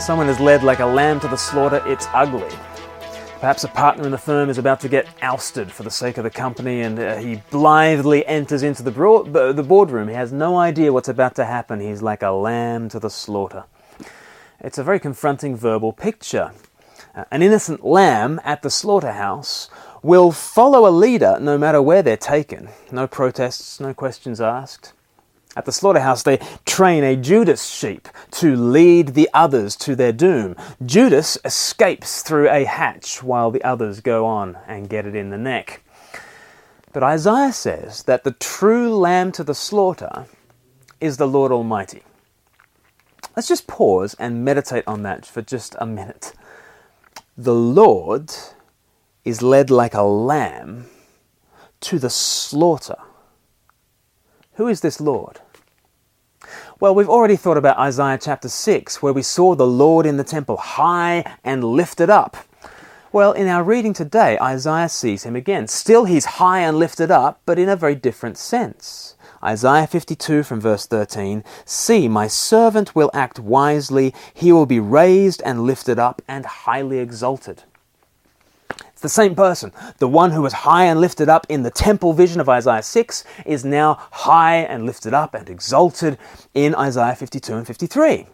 someone is led like a lamb to the slaughter, it's ugly. Perhaps a partner in the firm is about to get ousted for the sake of the company and uh, he blithely enters into the, the boardroom. He has no idea what's about to happen. He's like a lamb to the slaughter. It's a very confronting verbal picture. Uh, an innocent lamb at the slaughterhouse will follow a leader no matter where they're taken. No protests, no questions asked. At the slaughterhouse, they train a Judas sheep to lead the others to their doom. Judas escapes through a hatch while the others go on and get it in the neck. But Isaiah says that the true lamb to the slaughter is the Lord Almighty. Let's just pause and meditate on that for just a minute. The Lord is led like a lamb to the slaughter. Who is this Lord? Well, we've already thought about Isaiah chapter 6, where we saw the Lord in the temple high and lifted up. Well, in our reading today, Isaiah sees him again. Still, he's high and lifted up, but in a very different sense. Isaiah 52 from verse 13 See, my servant will act wisely, he will be raised and lifted up and highly exalted the same person. The one who was high and lifted up in the temple vision of Isaiah 6 is now high and lifted up and exalted in Isaiah 52 and 53.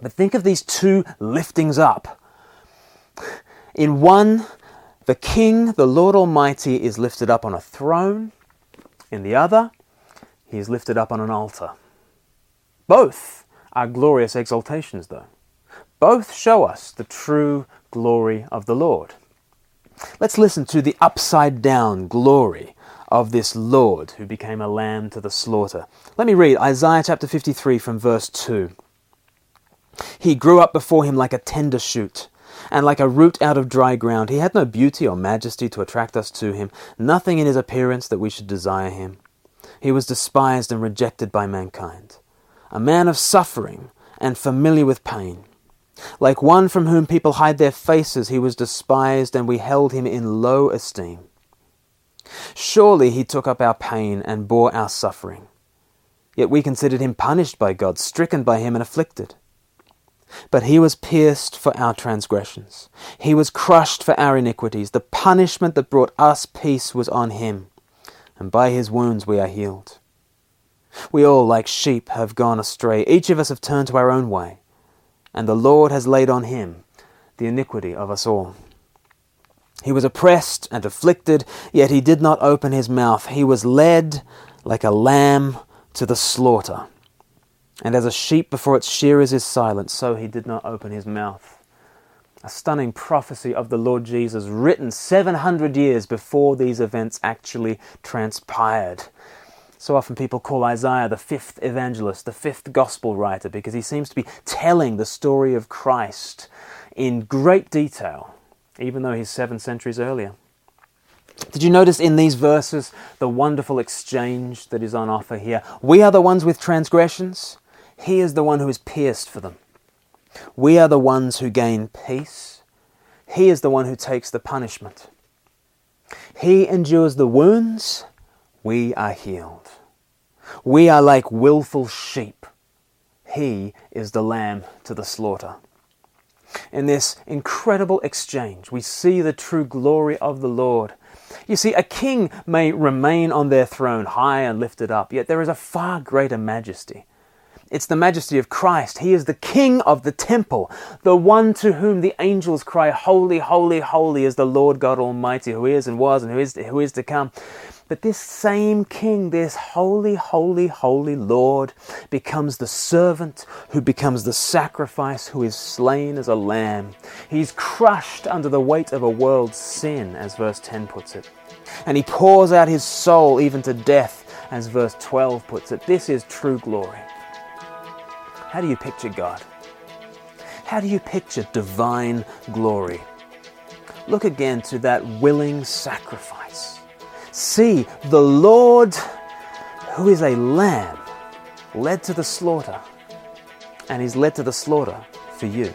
But think of these two liftings up. In one, the King, the Lord Almighty, is lifted up on a throne. In the other, he is lifted up on an altar. Both are glorious exaltations, though. Both show us the true glory of the Lord. Let's listen to the upside down glory of this Lord who became a lamb to the slaughter. Let me read Isaiah chapter 53 from verse 2. He grew up before him like a tender shoot, and like a root out of dry ground. He had no beauty or majesty to attract us to him, nothing in his appearance that we should desire him. He was despised and rejected by mankind, a man of suffering and familiar with pain. Like one from whom people hide their faces, he was despised, and we held him in low esteem. Surely he took up our pain and bore our suffering. Yet we considered him punished by God, stricken by him, and afflicted. But he was pierced for our transgressions, he was crushed for our iniquities. The punishment that brought us peace was on him, and by his wounds we are healed. We all, like sheep, have gone astray. Each of us have turned to our own way and the Lord has laid on him the iniquity of us all. He was oppressed and afflicted, yet he did not open his mouth. He was led like a lamb to the slaughter. And as a sheep before its shearers is silent, so he did not open his mouth. A stunning prophecy of the Lord Jesus, written 700 years before these events actually transpired. So often people call Isaiah the fifth evangelist, the fifth gospel writer, because he seems to be telling the story of Christ in great detail, even though he's seven centuries earlier. Did you notice in these verses the wonderful exchange that is on offer here? We are the ones with transgressions, he is the one who is pierced for them. We are the ones who gain peace, he is the one who takes the punishment. He endures the wounds, we are healed. We are like wilful sheep. He is the lamb to the slaughter. In this incredible exchange, we see the true glory of the Lord. You see, a king may remain on their throne high and lifted up, yet there is a far greater majesty. It's the majesty of Christ. He is the King of the temple, the one to whom the angels cry, Holy, holy, holy is the Lord God Almighty, who is and was and who is, who is to come. But this same king, this holy, holy, holy Lord, becomes the servant who becomes the sacrifice who is slain as a lamb. He's crushed under the weight of a world's sin, as verse 10 puts it. And he pours out his soul even to death, as verse 12 puts it. This is true glory. How do you picture God? How do you picture divine glory? Look again to that willing sacrifice See, the Lord, who is a lamb, led to the slaughter, and he's led to the slaughter for you.